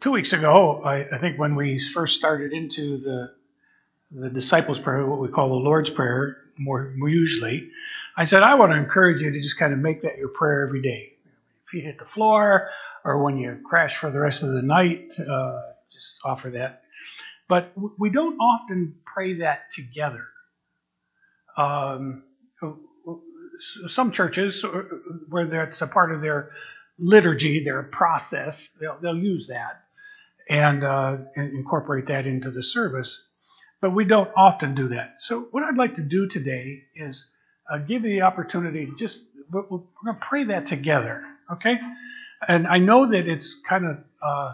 two weeks ago, I, I, think when we first started into the the disciples' prayer, what we call the Lord's Prayer, more, more usually, I said I want to encourage you to just kind of make that your prayer every day. If you hit the floor or when you crash for the rest of the night, uh, just offer that. But we don't often pray that together. Um, some churches, uh, where that's a part of their liturgy, their process, they'll, they'll use that and, uh, and incorporate that into the service. But we don't often do that. So, what I'd like to do today is uh, give you the opportunity to just, we're, we're going to pray that together, okay? And I know that it's kind of, uh,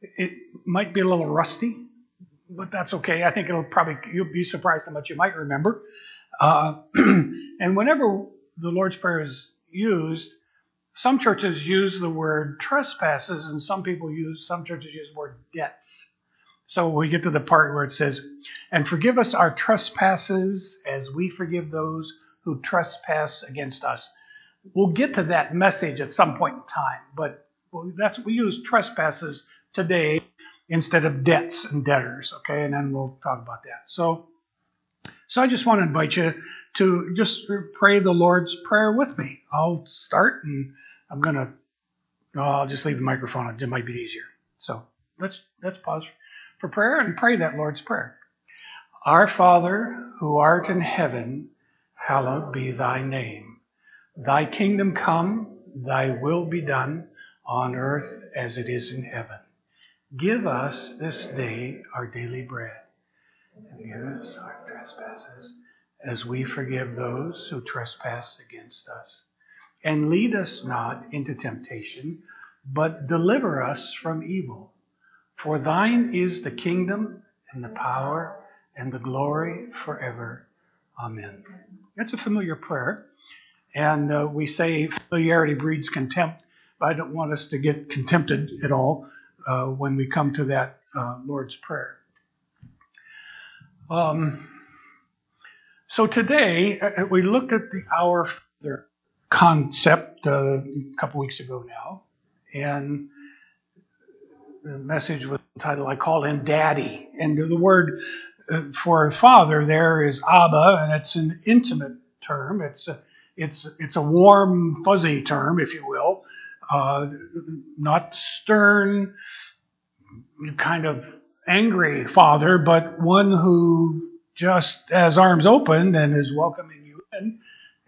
it might be a little rusty, but that's okay. I think it'll probably, you'll be surprised how much you might remember. Uh, and whenever the Lord's Prayer is used, some churches use the word trespasses, and some people use, some churches use the word debts. So we get to the part where it says, And forgive us our trespasses as we forgive those who trespass against us. We'll get to that message at some point in time, but that's we use trespasses today instead of debts and debtors, okay? And then we'll talk about that. So so I just want to invite you to just pray the Lord's Prayer with me. I'll start and I'm to, oh, I'll just leave the microphone. It might be easier. So let's, let's pause for prayer and pray that Lord's Prayer. Our Father, who art in heaven, hallowed be thy name. Thy kingdom come, thy will be done on earth as it is in heaven. Give us this day our daily bread, and give us our trespasses as we forgive those who trespass against us and lead us not into temptation, but deliver us from evil. For thine is the kingdom and the power and the glory forever. Amen. That's a familiar prayer. And uh, we say familiarity breeds contempt, but I don't want us to get contempted at all uh, when we come to that uh, Lord's Prayer. Um, so today uh, we looked at the Our Father concept uh, a couple weeks ago now, and the message was entitled "I Call Him Daddy," and the word uh, for father there is Abba, and it's an intimate term. It's a, it's it's a warm, fuzzy term, if you will, uh, not stern, kind of angry father, but one who just has arms open and is welcoming you in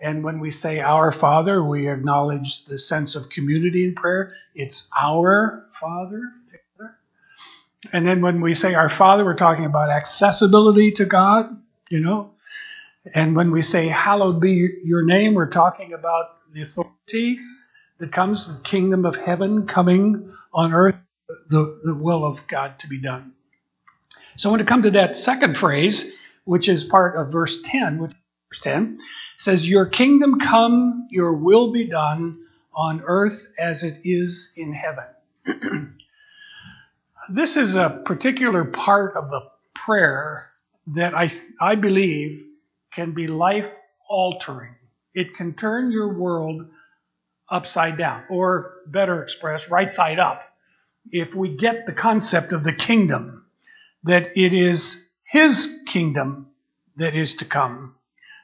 and when we say our Father, we acknowledge the sense of community in prayer. It's our Father together. And then when we say our Father, we're talking about accessibility to God, you know. And when we say hallowed be your name, we're talking about the authority that comes, the kingdom of heaven coming on earth, the, the will of God to be done. So when it comes to that second phrase, which is part of verse 10, which verse 10, says, Your kingdom come, your will be done on earth as it is in heaven. this is a particular part of the prayer that I, I believe can be life altering. It can turn your world upside down, or better expressed, right side up, if we get the concept of the kingdom, that it is His kingdom that is to come,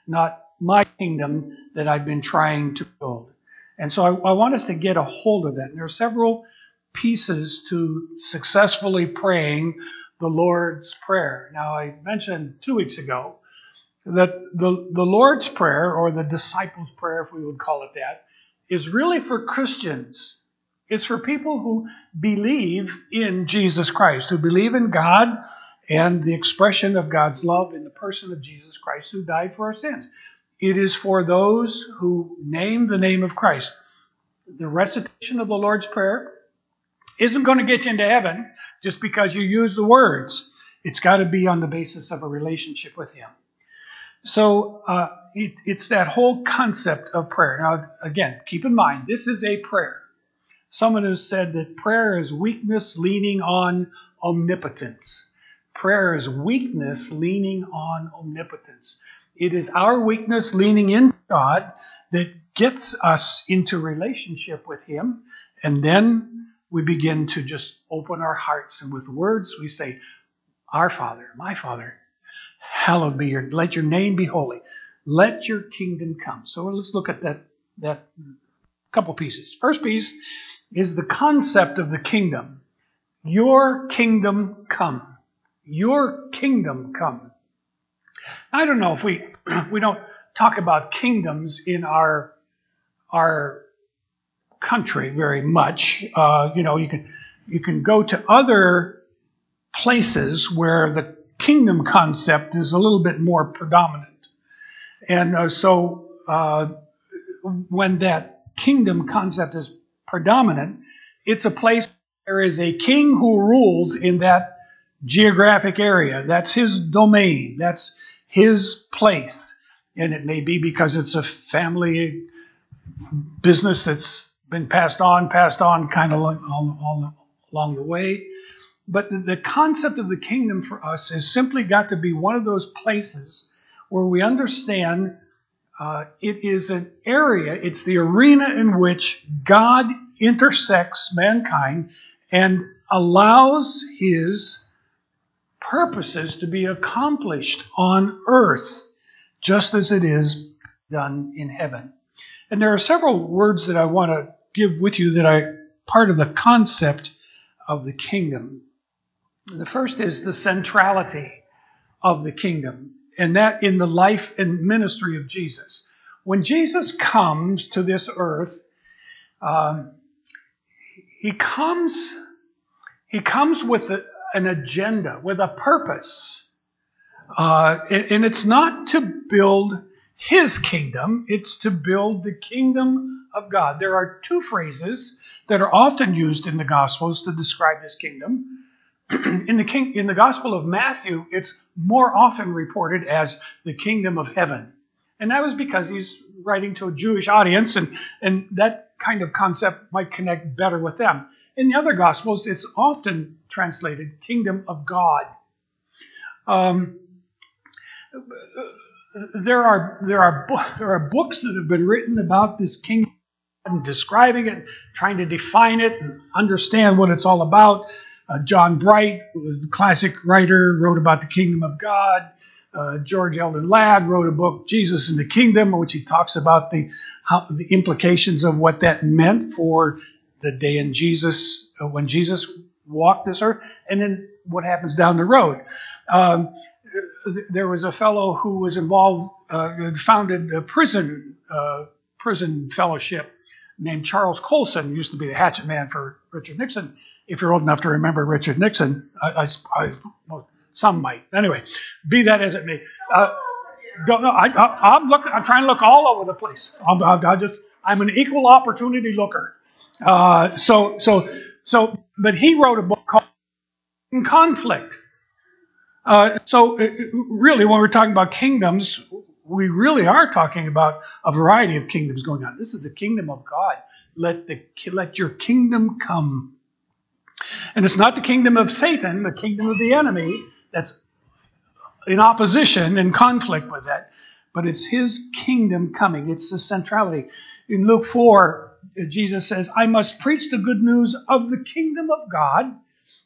not my kingdom that I've been trying to build. And so I, I want us to get a hold of that. And there are several pieces to successfully praying the Lord's Prayer. Now, I mentioned two weeks ago that the, the Lord's Prayer, or the disciples' prayer, if we would call it that, is really for Christians. It's for people who believe in Jesus Christ, who believe in God and the expression of God's love in the person of Jesus Christ who died for our sins. It is for those who name the name of Christ. The recitation of the Lord's Prayer isn't going to get you into heaven just because you use the words. It's got to be on the basis of a relationship with Him. So uh, it, it's that whole concept of prayer. Now, again, keep in mind, this is a prayer. Someone has said that prayer is weakness leaning on omnipotence. Prayer is weakness leaning on omnipotence. It is our weakness leaning in God that gets us into relationship with Him, and then we begin to just open our hearts and with words we say, Our Father, my Father, hallowed be your, let your name be holy. Let your kingdom come. So let's look at that, that couple pieces. First piece is the concept of the kingdom. Your kingdom come. Your kingdom come. I don't know if we we don't talk about kingdoms in our our country very much. Uh, you know, you can you can go to other places where the kingdom concept is a little bit more predominant, and uh, so uh, when that kingdom concept is predominant, it's a place there is a king who rules in that geographic area. That's his domain. That's his place. And it may be because it's a family business that's been passed on, passed on kind of along the way. But the concept of the kingdom for us has simply got to be one of those places where we understand uh, it is an area, it's the arena in which God intersects mankind and allows his purposes to be accomplished on earth, just as it is done in heaven. And there are several words that I want to give with you that are part of the concept of the kingdom. The first is the centrality of the kingdom and that in the life and ministry of Jesus. When Jesus comes to this earth, um, he comes he comes with a, an agenda, with a purpose, uh, and, and it's not to build his kingdom; it's to build the kingdom of God. There are two phrases that are often used in the Gospels to describe this kingdom. in the king, in the Gospel of Matthew, it's more often reported as the kingdom of heaven, and that was because he's writing to a Jewish audience, and and that kind of concept might connect better with them. In the other Gospels, it's often translated kingdom of God. Um, there are there are there are books that have been written about this kingdom and describing it, trying to define it and understand what it's all about. Uh, John Bright, classic writer, wrote about the kingdom of God. Uh, George Eldon Ladd wrote a book, Jesus in the Kingdom, in which he talks about the how, the implications of what that meant for the day in Jesus uh, when Jesus walked this earth, and then what happens down the road. Um, there was a fellow who was involved, uh, founded a prison uh, prison fellowship named Charles Colson, used to be the hatchet man for Richard Nixon. If you're old enough to remember Richard Nixon, I, I, I well, some might. Anyway, be that as it may. Uh, don't. I, am looking. I'm trying to look all over the place. I'm, I just. I'm an equal opportunity looker. Uh, so so so. But he wrote a book called Conflict. Uh, so uh, really, when we're talking about kingdoms, we really are talking about a variety of kingdoms going on. This is the kingdom of God. Let the let your kingdom come. And it's not the kingdom of Satan, the kingdom of the enemy that's in opposition and conflict with that, but it's his kingdom coming. It's the centrality. In Luke 4, Jesus says, I must preach the good news of the kingdom of God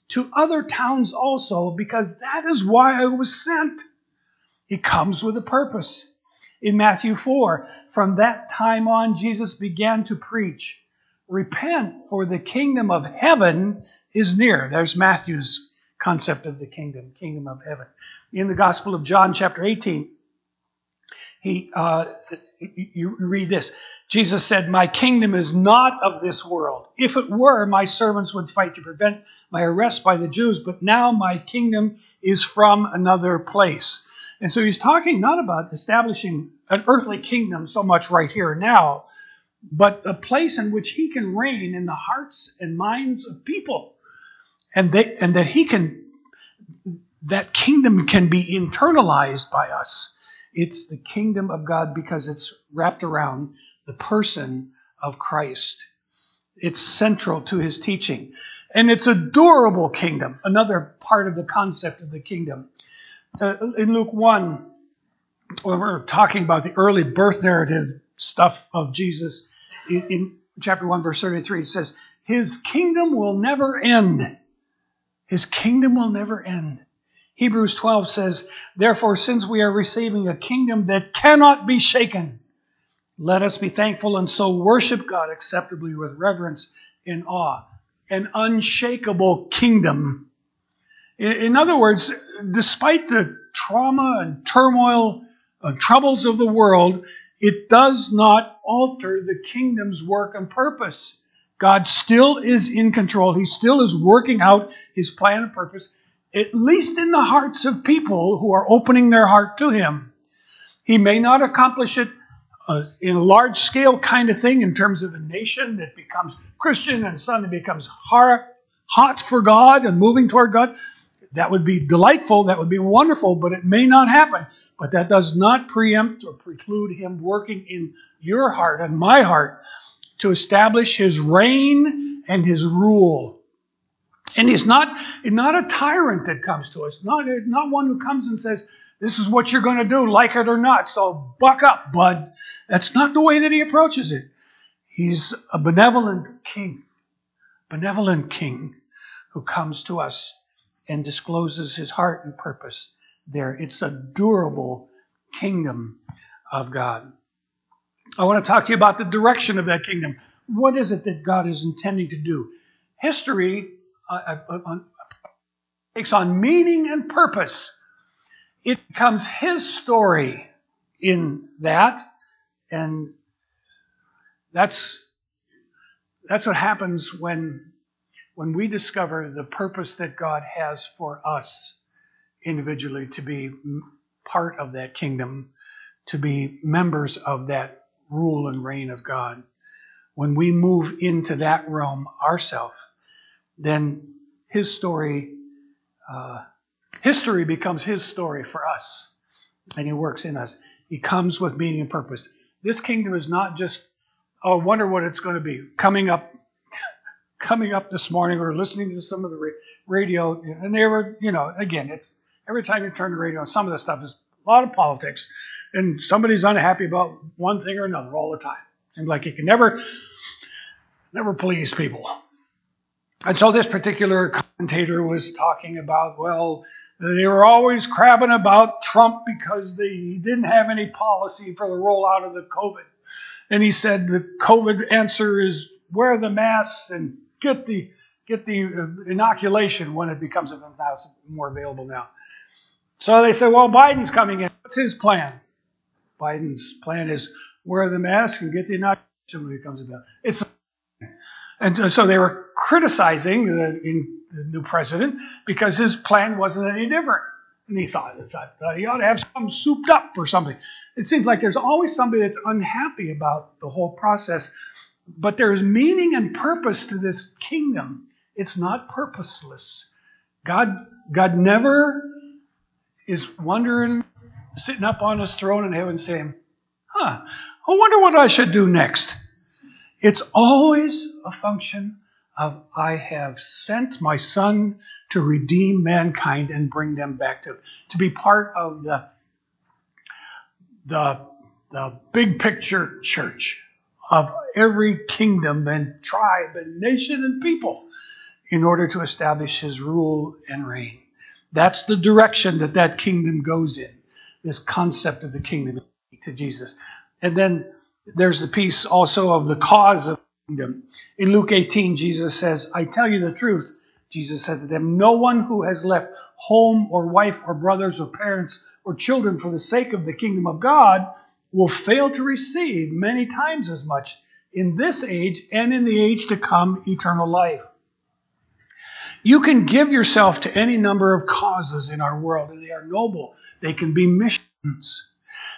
to other towns also, because that is why I was sent. He comes with a purpose. In Matthew 4, from that time on, Jesus began to preach, Repent, for the kingdom of heaven is near. There's Matthew's concept of the kingdom, kingdom of heaven. In the Gospel of John, chapter 18, he, uh, you read this. Jesus said, My kingdom is not of this world. If it were, my servants would fight to prevent my arrest by the Jews, but now my kingdom is from another place. And so he's talking not about establishing an earthly kingdom so much right here and now, but a place in which he can reign in the hearts and minds of people and they and that he can that kingdom can be internalized by us it's the kingdom of god because it's wrapped around the person of christ it's central to his teaching and it's a durable kingdom another part of the concept of the kingdom uh, in luke 1 when we're talking about the early birth narrative stuff of jesus in, in chapter 1 verse 33 it says His kingdom will never end. His kingdom will never end. Hebrews 12 says, Therefore, since we are receiving a kingdom that cannot be shaken, let us be thankful and so worship God acceptably with reverence and awe. An unshakable kingdom. In other words, despite the trauma and turmoil and troubles of the world, it does not alter the kingdom's work and purpose. God still is in control. He still is working out his plan and purpose, at least in the hearts of people who are opening their heart to him. He may not accomplish it uh, in a large scale kind of thing in terms of a nation that becomes Christian and suddenly becomes hard, hot for God and moving toward God. That would be delightful, that would be wonderful, but it may not happen. But that does not preempt or preclude him working in your heart and my heart to establish his reign and his rule. And he's not, not a tyrant that comes to us, not, not one who comes and says, This is what you're going to do, like it or not, so buck up, bud. That's not the way that he approaches it. He's a benevolent king, benevolent king who comes to us and discloses his heart and purpose there. It's a durable kingdom of God. I want to talk to you about the direction of that kingdom. What is it that God is intending to do? History uh, uh, uh, takes on meaning and purpose. It becomes His story in that, and that's that's what happens when when we discover the purpose that God has for us individually to be part of that kingdom, to be members of that rule and reign of God, when we move into that realm ourselves, then his story, uh, history becomes his story for us. And he works in us. He comes with meaning and purpose. This kingdom is not just, oh, wonder what it's going to be. Coming up, coming up this morning or listening to some of the radio, and they were, you know, again, it's every time you turn the radio some of the stuff is a lot of politics and somebody's unhappy about one thing or another all the time. Seems like you can never, never please people. And so this particular commentator was talking about, well, they were always crabbing about Trump because they didn't have any policy for the rollout of the COVID. And he said the COVID answer is wear the masks and get the get the uh, inoculation when it becomes more available now. So they said, well, Biden's coming in. What's his plan? Biden's plan is wear the mask and get the inoculation when it comes about. It's and so they were criticizing the, the, new president because his plan wasn't any different. And he thought, thought he ought to have some souped up or something. It seems like there's always somebody that's unhappy about the whole process, but there's meaning and purpose to this kingdom. It's not purposeless. God, God never is wondering sitting up on his throne in heaven saying, Huh, I wonder what I should do next. It's always a function of I have sent my son to redeem mankind and bring them back to, to be part of the, the, the big picture church of every kingdom and tribe and nation and people in order to establish his rule and reign. That's the direction that that kingdom goes in this concept of the kingdom to Jesus. And then there's the piece also of the cause of the kingdom. In Luke 18, Jesus says, I tell you the truth. Jesus said to them, No one who has left home or wife or brothers or parents or children for the sake of the kingdom of God will fail to receive many times as much in this age and in the age to come eternal life. You can give yourself to any number of causes in our world, and they are noble. They can be missions.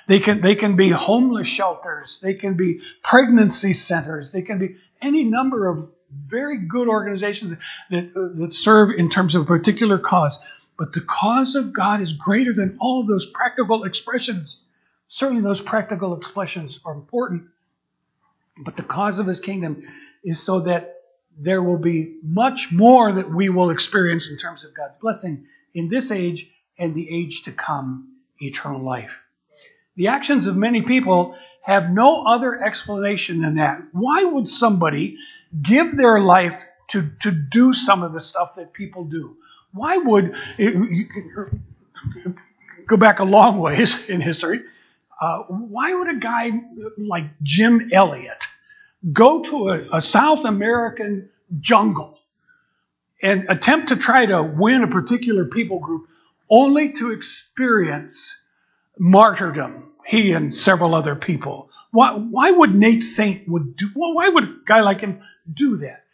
They can, they can be homeless shelters. They can be pregnancy centers. They can be any number of very good organizations that, that serve in terms of a particular cause. But the cause of God is greater than all of those practical expressions. Certainly, those practical expressions are important. But the cause of his kingdom is so that there will be much more that we will experience in terms of God's blessing in this age and the age to come, eternal life. The actions of many people have no other explanation than that. Why would somebody give their life to, to do some of the stuff that people do. Why would, go back a long ways in history, uh, why would a guy like Jim Elliot go to a, a South American jungle and attempt to try to win a particular people group only to experience martyrdom, he and several other people. Why, why would Nate Saint would do, why would a guy like him do that?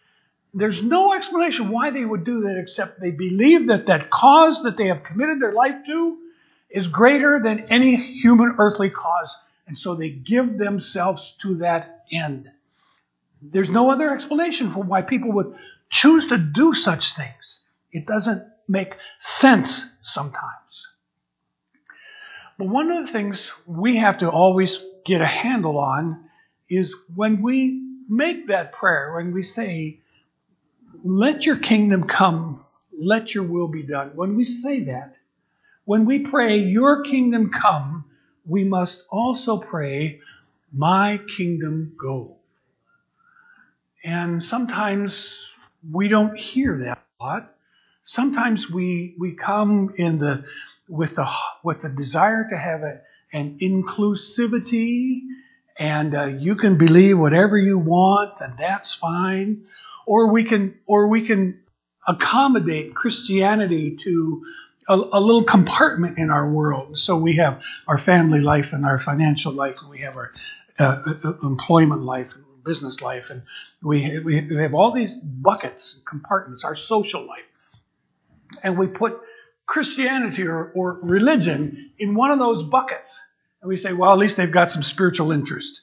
There's no explanation why they would do that except they believe that that cause that they have committed their life to is greater than any human earthly cause. And so they give themselves to that end. There's no other explanation for why people would choose to do such things. It doesn't make sense sometimes. But one of the things we have to always get a handle on is when we make that prayer, when we say, Let your kingdom come, let your will be done. When we say that, when we pray, Your kingdom come, we must also pray, My kingdom go. And sometimes we don't hear that a lot. Sometimes we, we come in the, with, the, with the desire to have a, an inclusivity and uh, you can believe whatever you want and that's fine or we can or we can accommodate christianity to a, a, little compartment in our world. So we have our family life and our financial life, and we have our uh, uh employment life and business life, and we, we have all these buckets, compartments, our social life. And we put Christianity or, or religion in one of those buckets. And we say, well, at least they've got some spiritual interest.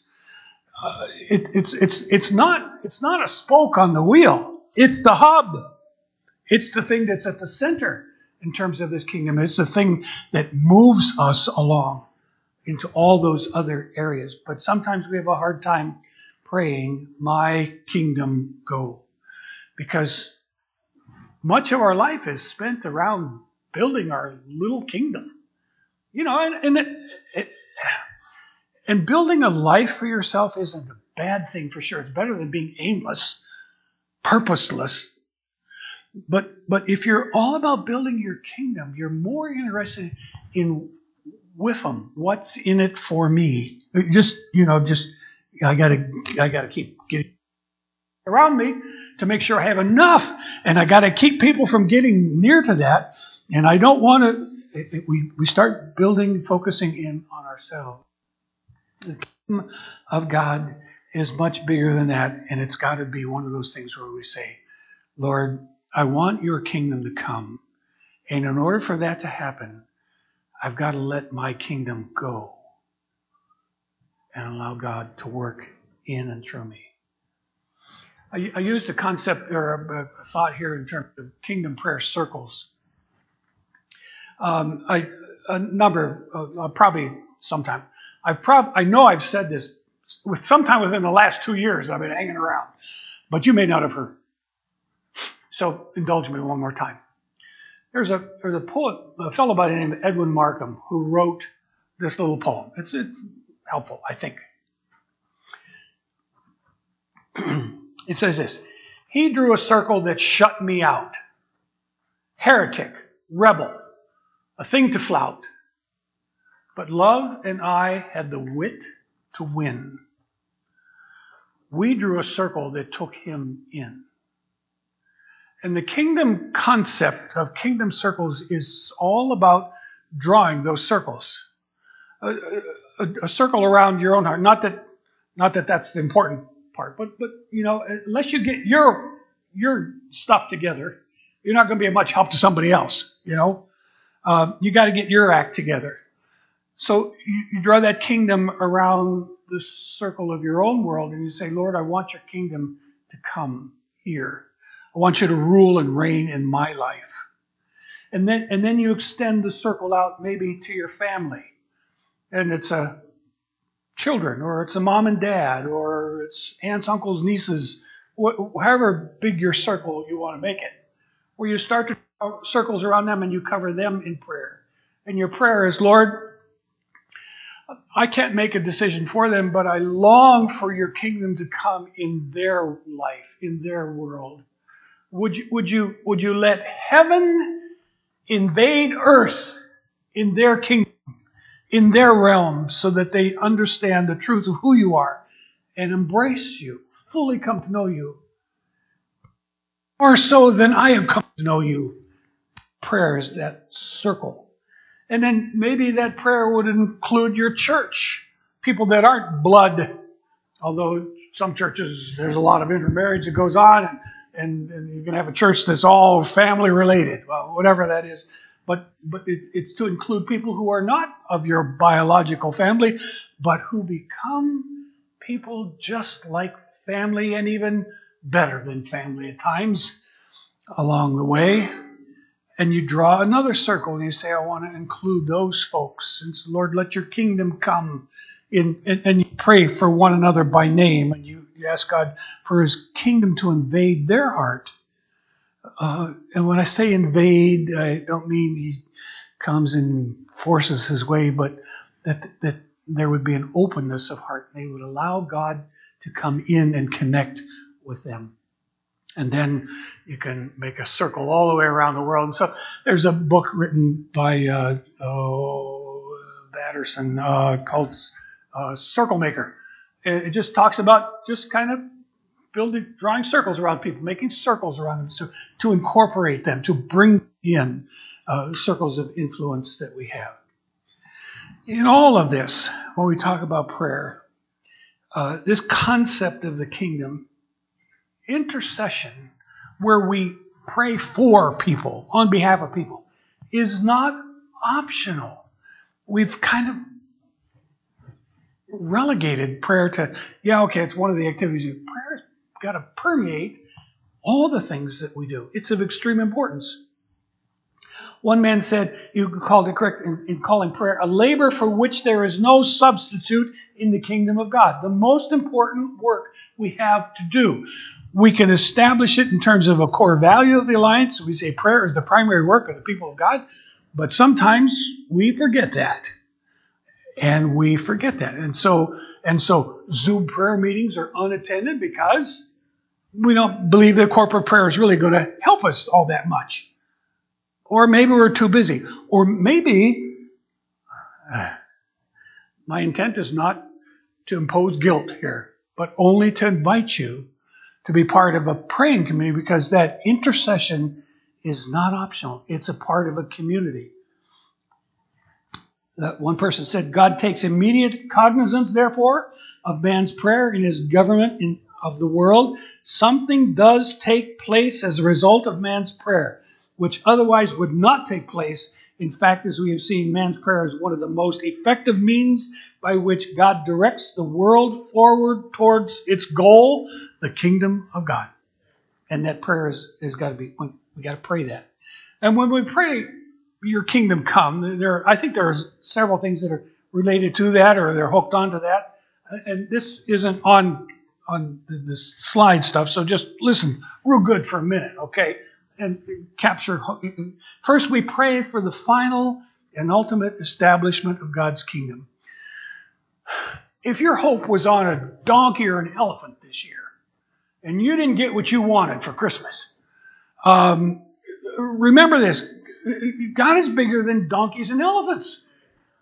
Uh, it, it's, it's, it's, not, it's not a spoke on the wheel, it's the hub. It's the thing that's at the center in terms of this kingdom. It's the thing that moves us along into all those other areas. But sometimes we have a hard time praying, My kingdom go. Because much of our life is spent around building our little kingdom. You know, and, and, it, it, and building a life for yourself isn't a bad thing for sure. It's better than being aimless, purposeless, but but if you're all about building your kingdom, you're more interested in with them. What's in it for me? Just you know, just I gotta I gotta keep getting around me to make sure I have enough, and I gotta keep people from getting near to that. And I don't want to. We we start building, focusing in on ourselves. The kingdom of God is much bigger than that, and it's got to be one of those things where we say, Lord, I want your kingdom to come. And in order for that to happen, I've got to let my kingdom go and allow God to work in and through me. I, I used a concept or a, a, thought here in terms of kingdom prayer circles. Um, I, a number, uh, probably sometime. I prob- I know I've said this with sometime within the last two years. I've been hanging around, but you may not have heard. So indulge me one more time. There's a there's a poet, a fellow by the name of Edwin Markham, who wrote this little poem. It's it's helpful, I think. it says this: He drew a circle that shut me out. Heretic, rebel, a thing to flout. But love and I had the wit to win. We drew a circle that took him in. And the kingdom concept of kingdom circles is all about drawing those circles. A, a, a, circle around your own heart. Not that, not that that's the important part, but but you know, unless you get your your stuff together, you're not going to be much help to somebody else. You know, uh, you got to get your act together. So you, you draw that kingdom around the circle of your own world, and you say, Lord, I want your kingdom to come here. I want you to rule and reign in my life. And then, and then you extend the circle out maybe to your family. And it's a children, or it's a mom and dad, or it's aunts, uncles, nieces, wh- however big your circle you want to make it. Where you start to Uh, circles around them and you cover them in prayer. And your prayer is, Lord, I can't make a decision for them, but I long for your kingdom to come in their life, in their world. Would you, would you, would you let heaven invade earth in their kingdom, in their realm, so that they understand the truth of who you are and embrace you, fully come to know you? More so than I have come to know you. Prayer is that circle and then maybe that prayer would include your church, people that aren't blood. Although some churches, there's a lot of intermarriage that goes on, and, and, and you can have a church that's all family related, whatever that is. But, but it, it's to include people who are not of your biological family, but who become people just like family and even better than family at times along the way and you draw another circle and you say, I want to include those folks. And so, Lord, let your kingdom come. In, and, and you pray for one another by name, and you, you ask God for his kingdom to invade their heart. Uh, and when I say invade, I don't mean he comes and forces his way, but that, that there would be an openness of heart. and They would allow God to come in and connect with them and then you can make a circle all the way around the world. And so there's a book written by uh, oh, Batterson uh, called uh, Circle Maker. It, it, just talks about just kind of building, drawing circles around people, making circles around them, so to incorporate them, to bring in uh, circles of influence that we have. In all of this, when we talk about prayer, uh, this concept of the kingdom intercession, where we pray for people, on behalf of people, is not optional. We've kind of relegated prayer to, yeah, okay, it's one of the activities. Prayer's got to permeate all the things that we do. It's of extreme importance. One man said, you called it correct in, in, calling prayer a labor for which there is no substitute in the kingdom of God. The most important work we have to do. We can establish it in terms of a core value of the alliance. We say prayer is the primary work of the people of God, but sometimes we forget that. And we forget that. And so and so Zoom prayer meetings are unattended because we don't believe that corporate prayer is really going to help us all that much. Or maybe we're too busy. Or maybe uh, my intent is not to impose guilt here, but only to invite you to be part of a praying community because that intercession is not optional. It's a part of a community. That one person said, God takes immediate cognizance, therefore, of man's prayer in his government in, of the world. Something does take place as a result of man's prayer, which otherwise would not take place in fact, as we have seen, man's prayer is one of the most effective means by which God directs the world forward towards its goal, the kingdom of God. And that prayer is, has got to be, we got to pray that. And when we pray, your kingdom come, there, I think there are several things that are related to that or they're hooked onto that. And this isn't on on the slide stuff, so just listen real good for a minute, okay? And capture. First, we pray for the final and ultimate establishment of God's kingdom. If your hope was on a donkey or an elephant this year, and you didn't get what you wanted for Christmas, um, remember this: God is bigger than donkeys and elephants.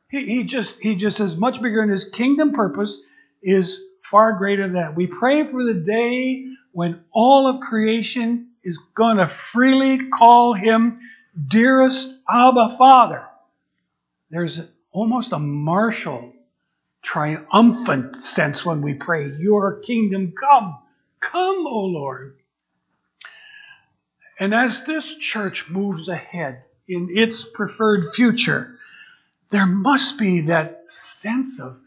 He, he just he just is much bigger, and His kingdom purpose is far greater than that. We pray for the day when all of creation is going to freely call him dearest Abba Father. There's almost a martial, triumphant sense when we pray, Your kingdom come. Come, O Lord. And as this church moves ahead in its preferred future, there must be that sense of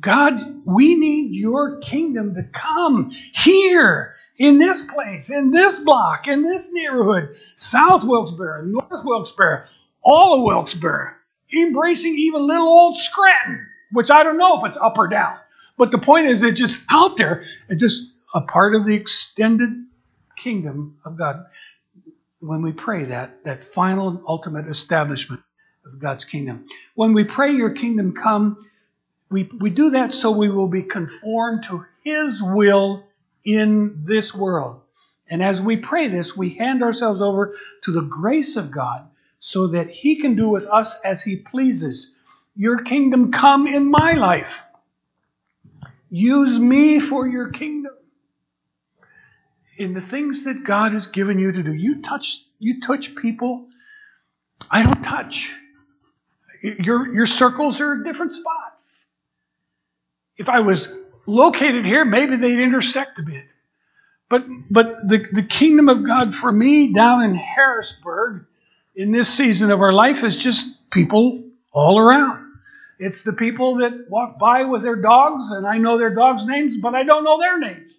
God, we need your kingdom to come here, in this place, in this block, in this neighborhood, South Wilkes-Barre, North Wilkes-Barre, all of Wilkes-Barre, embracing even little old Scranton, which I don't know if it's up or down. But the point is, it's just out there, and just a part of the extended kingdom of God. When we pray that, that final and ultimate establishment of God's kingdom. When we pray, Your kingdom come, we, we do that so we will be conformed to His will in this world. And as we pray this, we hand ourselves over to the grace of God so that He can do with us as He pleases. Your kingdom come in my life. Use me for your kingdom. In the things that God has given you to do, you touch you touch people. I don't touch. Your your circles are different spots. If I was located here, maybe they'd intersect a bit. But but the, the kingdom of God for me down in Harrisburg in this season of our life is just people all around. It's the people that walk by with their dogs, and I know their dogs' names, but I don't know their names.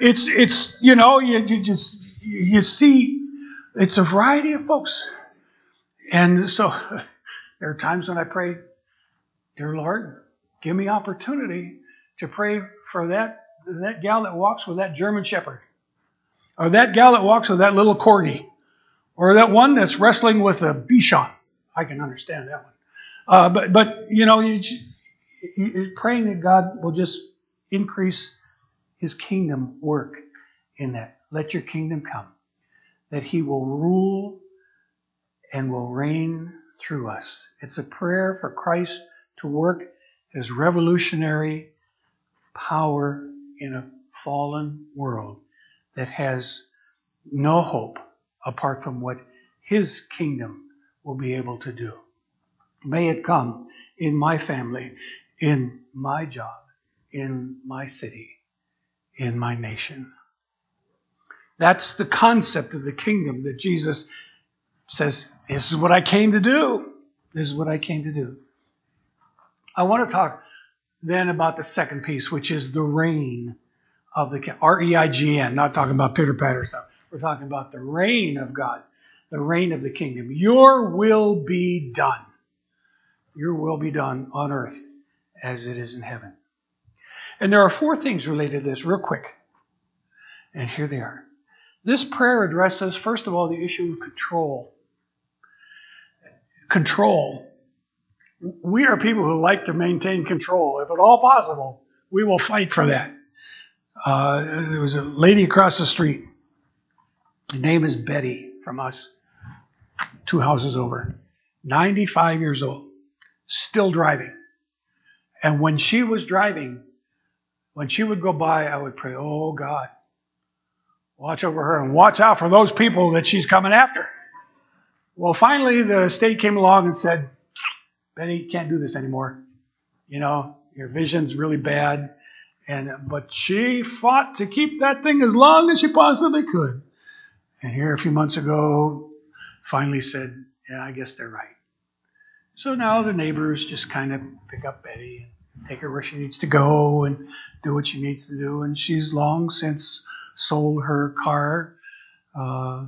It's it's you know you, you just you see it's a variety of folks, and so there are times when I pray, dear Lord, give me opportunity to pray for that that gal that walks with that German Shepherd, or that gal that walks with that little corgi, or that one that's wrestling with a Bichon. I can understand that one. Uh, but but you know, you, you're praying that God will just increase His kingdom work in that. Let your kingdom come, that He will rule and will reign through us. It's a prayer for Christ to work His revolutionary power in a fallen world that has no hope apart from what His kingdom will be able to do. May it come in my family, in my job, in my city, in my nation. That's the concept of the kingdom that Jesus says, This is what I came to do. This is what I came to do. I want to talk then about the second piece, which is the reign of the R E I G N, not talking about pitter patter stuff. We're talking about the reign of God, the reign of the kingdom. Your will be done. Your will be done on earth as it is in heaven. And there are four things related to this, real quick. And here they are. This prayer addresses, first of all, the issue of control. Control. We are people who like to maintain control. If at all possible, we will fight for that. Uh, there was a lady across the street. Her name is Betty from us, two houses over, 95 years old still driving. And when she was driving, when she would go by, I would pray, Oh God, watch over her and watch out for those people that she's coming after. Well, finally, the state came along and said, Betty, you can't do this anymore. You know, your vision's really bad. And but she fought to keep that thing as long as she possibly could. And here a few months ago, finally said, Yeah, I guess they're right. So now the neighbors just kind of pick up Betty and take her where she needs to go and do what she needs to do. And she's long since sold her car, uh,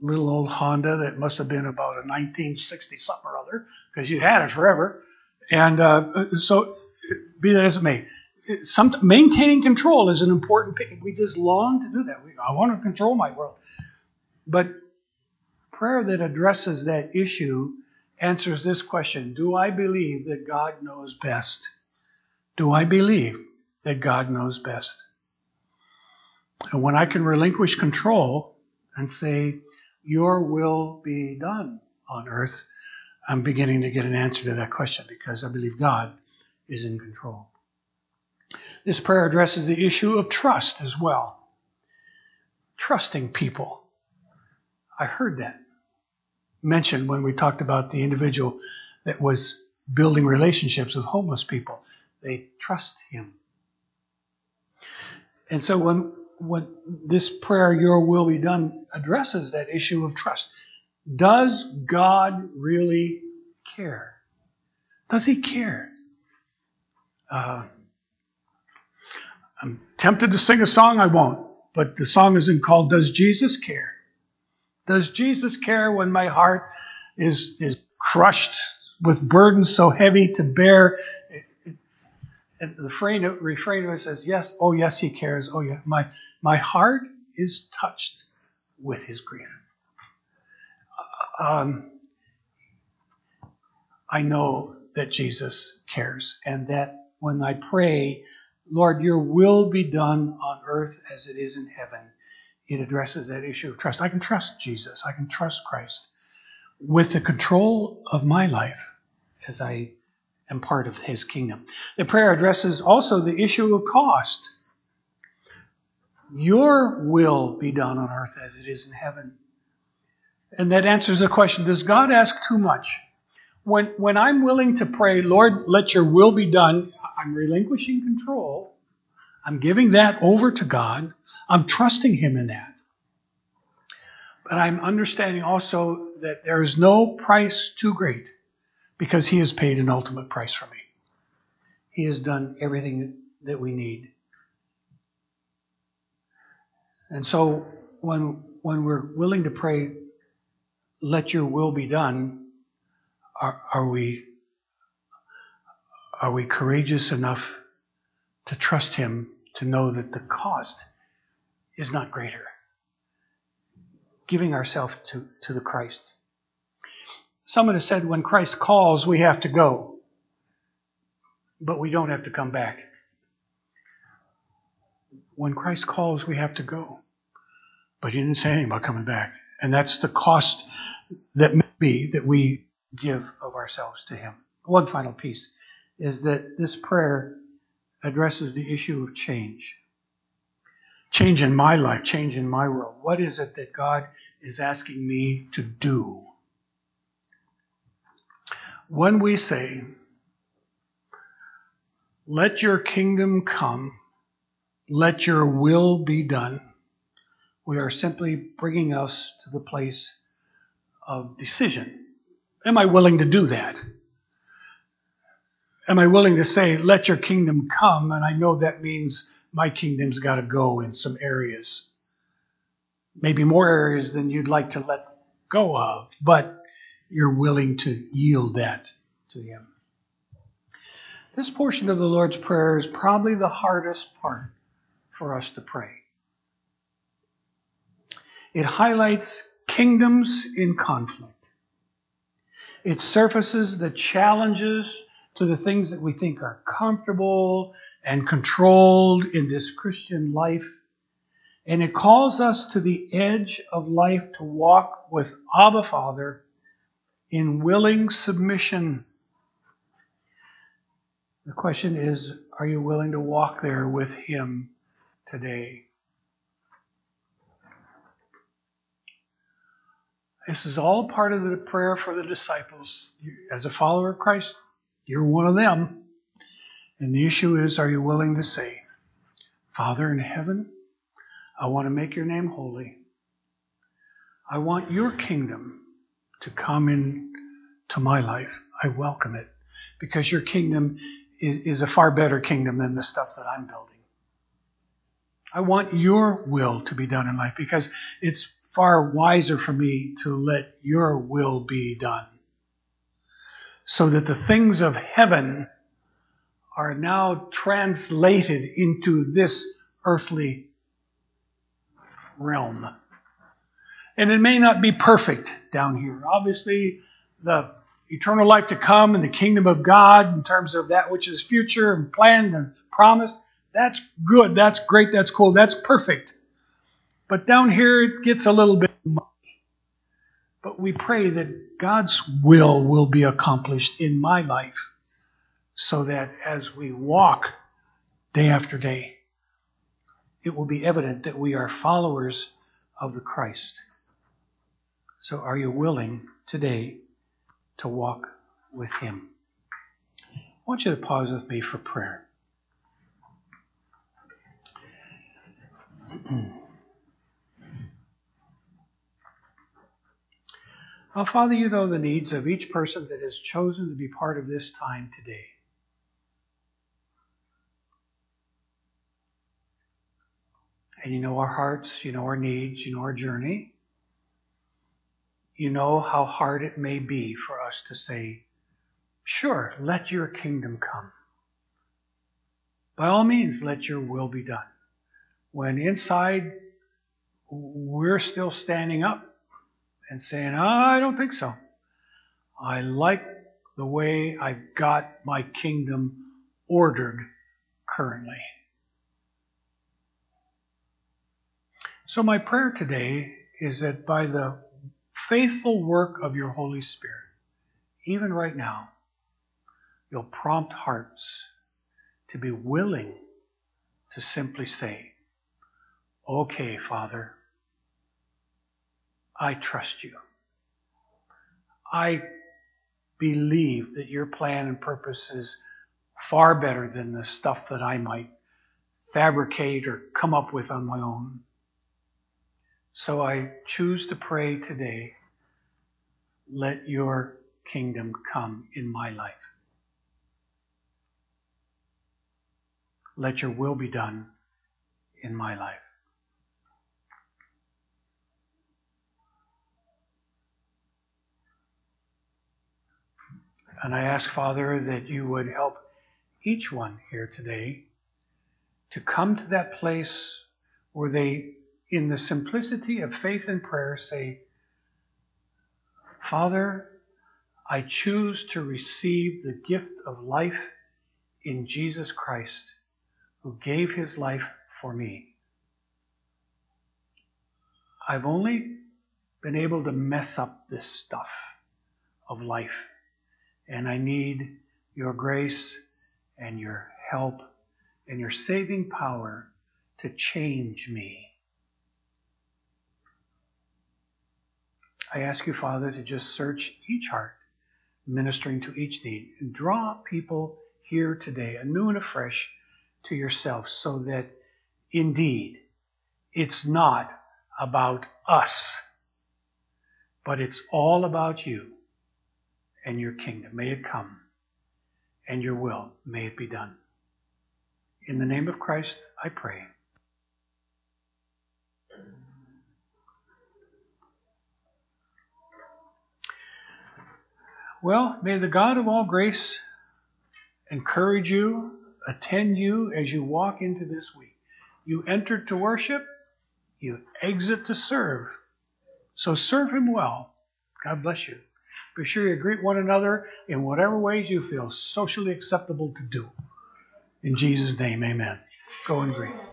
little old Honda that must have been about a 1960 something or other, because you had it forever. And uh, so, be that as it may, some, maintaining control is an important. Thing. We just long to do that. We, I want to control my world, but prayer that addresses that issue answers this question Do I believe that God knows best? Do I believe that God knows best? And when I can relinquish control and say, Your will be done on earth, I'm beginning to get an answer to that question because I believe God is in control. This prayer addresses the issue of trust as well. Trusting people. I heard that mentioned when we talked about the individual that was building relationships with homeless people. They trust him. And so when when this prayer, Your will be done, addresses that issue of trust. Does God really care? Does he care? Uh, I'm tempted to sing a song, I won't, but the song isn't called Does Jesus Care? Does Jesus care when my heart is, is crushed with burdens so heavy to bear? And the refrain, refrain of it says, Yes, oh yes, he cares. Oh yeah, my, my heart is touched with his grief. Um, I know that Jesus cares and that when I pray, Lord, your will be done on earth as it is in heaven, it addresses that issue of trust. I can trust Jesus. I can trust Christ with the control of my life as I am part of his kingdom. The prayer addresses also the issue of cost. Your will be done on earth as it is in heaven. And that answers the question Does God ask too much? When, when I'm willing to pray, Lord, let your will be done, I'm relinquishing control. I'm giving that over to God. I'm trusting Him in that. But I'm understanding also that there is no price too great because He has paid an ultimate price for me. He has done everything that we need. And so when, when we're willing to pray, let your will be done, are, are we are we courageous enough to trust him to know that the cost is not greater? Giving ourselves to, to the Christ. Someone has said when Christ calls, we have to go, but we don't have to come back. When Christ calls, we have to go, but he didn't say anything about coming back. And that's the cost that may be that we give of ourselves to him. One final piece is that this prayer addresses the issue of change. Change in my life, change in my world. What is it that God is asking me to do? When we say, Let your kingdom come, let your will be done, we are simply bringing us to the place of decision. Am I willing to do that? am I willing to say, let your kingdom come? And I know that means my kingdom's got to go in some areas. Maybe more areas than you'd like to let go of, but you're willing to yield that to Him. This portion of the Lord's Prayer is probably the hardest part for us to pray. It highlights kingdoms in conflict. It surfaces the challenges to the things that we think are comfortable and controlled in this Christian life. And it calls us to the edge of life to walk with Abba Father in willing submission. The question is are you willing to walk there with Him today? This is all part of the prayer for the disciples. As a follower of Christ, you're one of them. And the issue is are you willing to say, Father in heaven, I want to make your name holy. I want your kingdom to come into my life. I welcome it because your kingdom is, is a far better kingdom than the stuff that I'm building. I want your will to be done in life because it's far wiser for me to let your will be done so that the things of heaven are now translated into this earthly realm. And it may not be perfect down here. Obviously, the eternal life to come and the kingdom of God, in terms of that which is future and planned and promised, that's good, that's great, that's cool, that's perfect. But down here, it gets a little bit muddy. But we pray that God's will will be accomplished in my life so that as we walk day after day, it will be evident that we are followers of the Christ. So, are you willing today to walk with Him? I want you to pause with me for prayer. Oh, Father, you know the needs of each person that has chosen to be part of this time today. And you know our hearts, you know our needs, you know our journey. You know how hard it may be for us to say, Sure, let your kingdom come. By all means, let your will be done. When inside we're still standing up and saying, I don't think so. I like the way I've got my kingdom ordered currently. So, my prayer today is that by the faithful work of your Holy Spirit, even right now, you'll prompt hearts to be willing to simply say, Okay, Father, I trust you. I believe that your plan and purpose is far better than the stuff that I might fabricate or come up with on my own. So I choose to pray today, let your kingdom come in my life. Let your will be done in my life. And I ask, Father, that you would help each one here today to come to that place where they, in the simplicity of faith and prayer, say, Father, I choose to receive the gift of life in Jesus Christ, who gave his life for me. I've only been able to mess up this stuff of life and I need your grace and your help and your saving power to change me. I ask you, Father, to just search each heart, ministering to each need, and draw people here today, anew and afresh, to yourself, so that indeed it's not about us, but it's all about you and your kingdom. May it come, and your will, may it be done. In the name of Christ, I pray. Well, may the God of all grace encourage you, attend you as you walk into this week. You enter to worship, you exit to serve. So serve Him well. God bless you. Be sure you greet one another in whatever ways you feel socially acceptable to do. In Jesus' name, amen. Go in grace.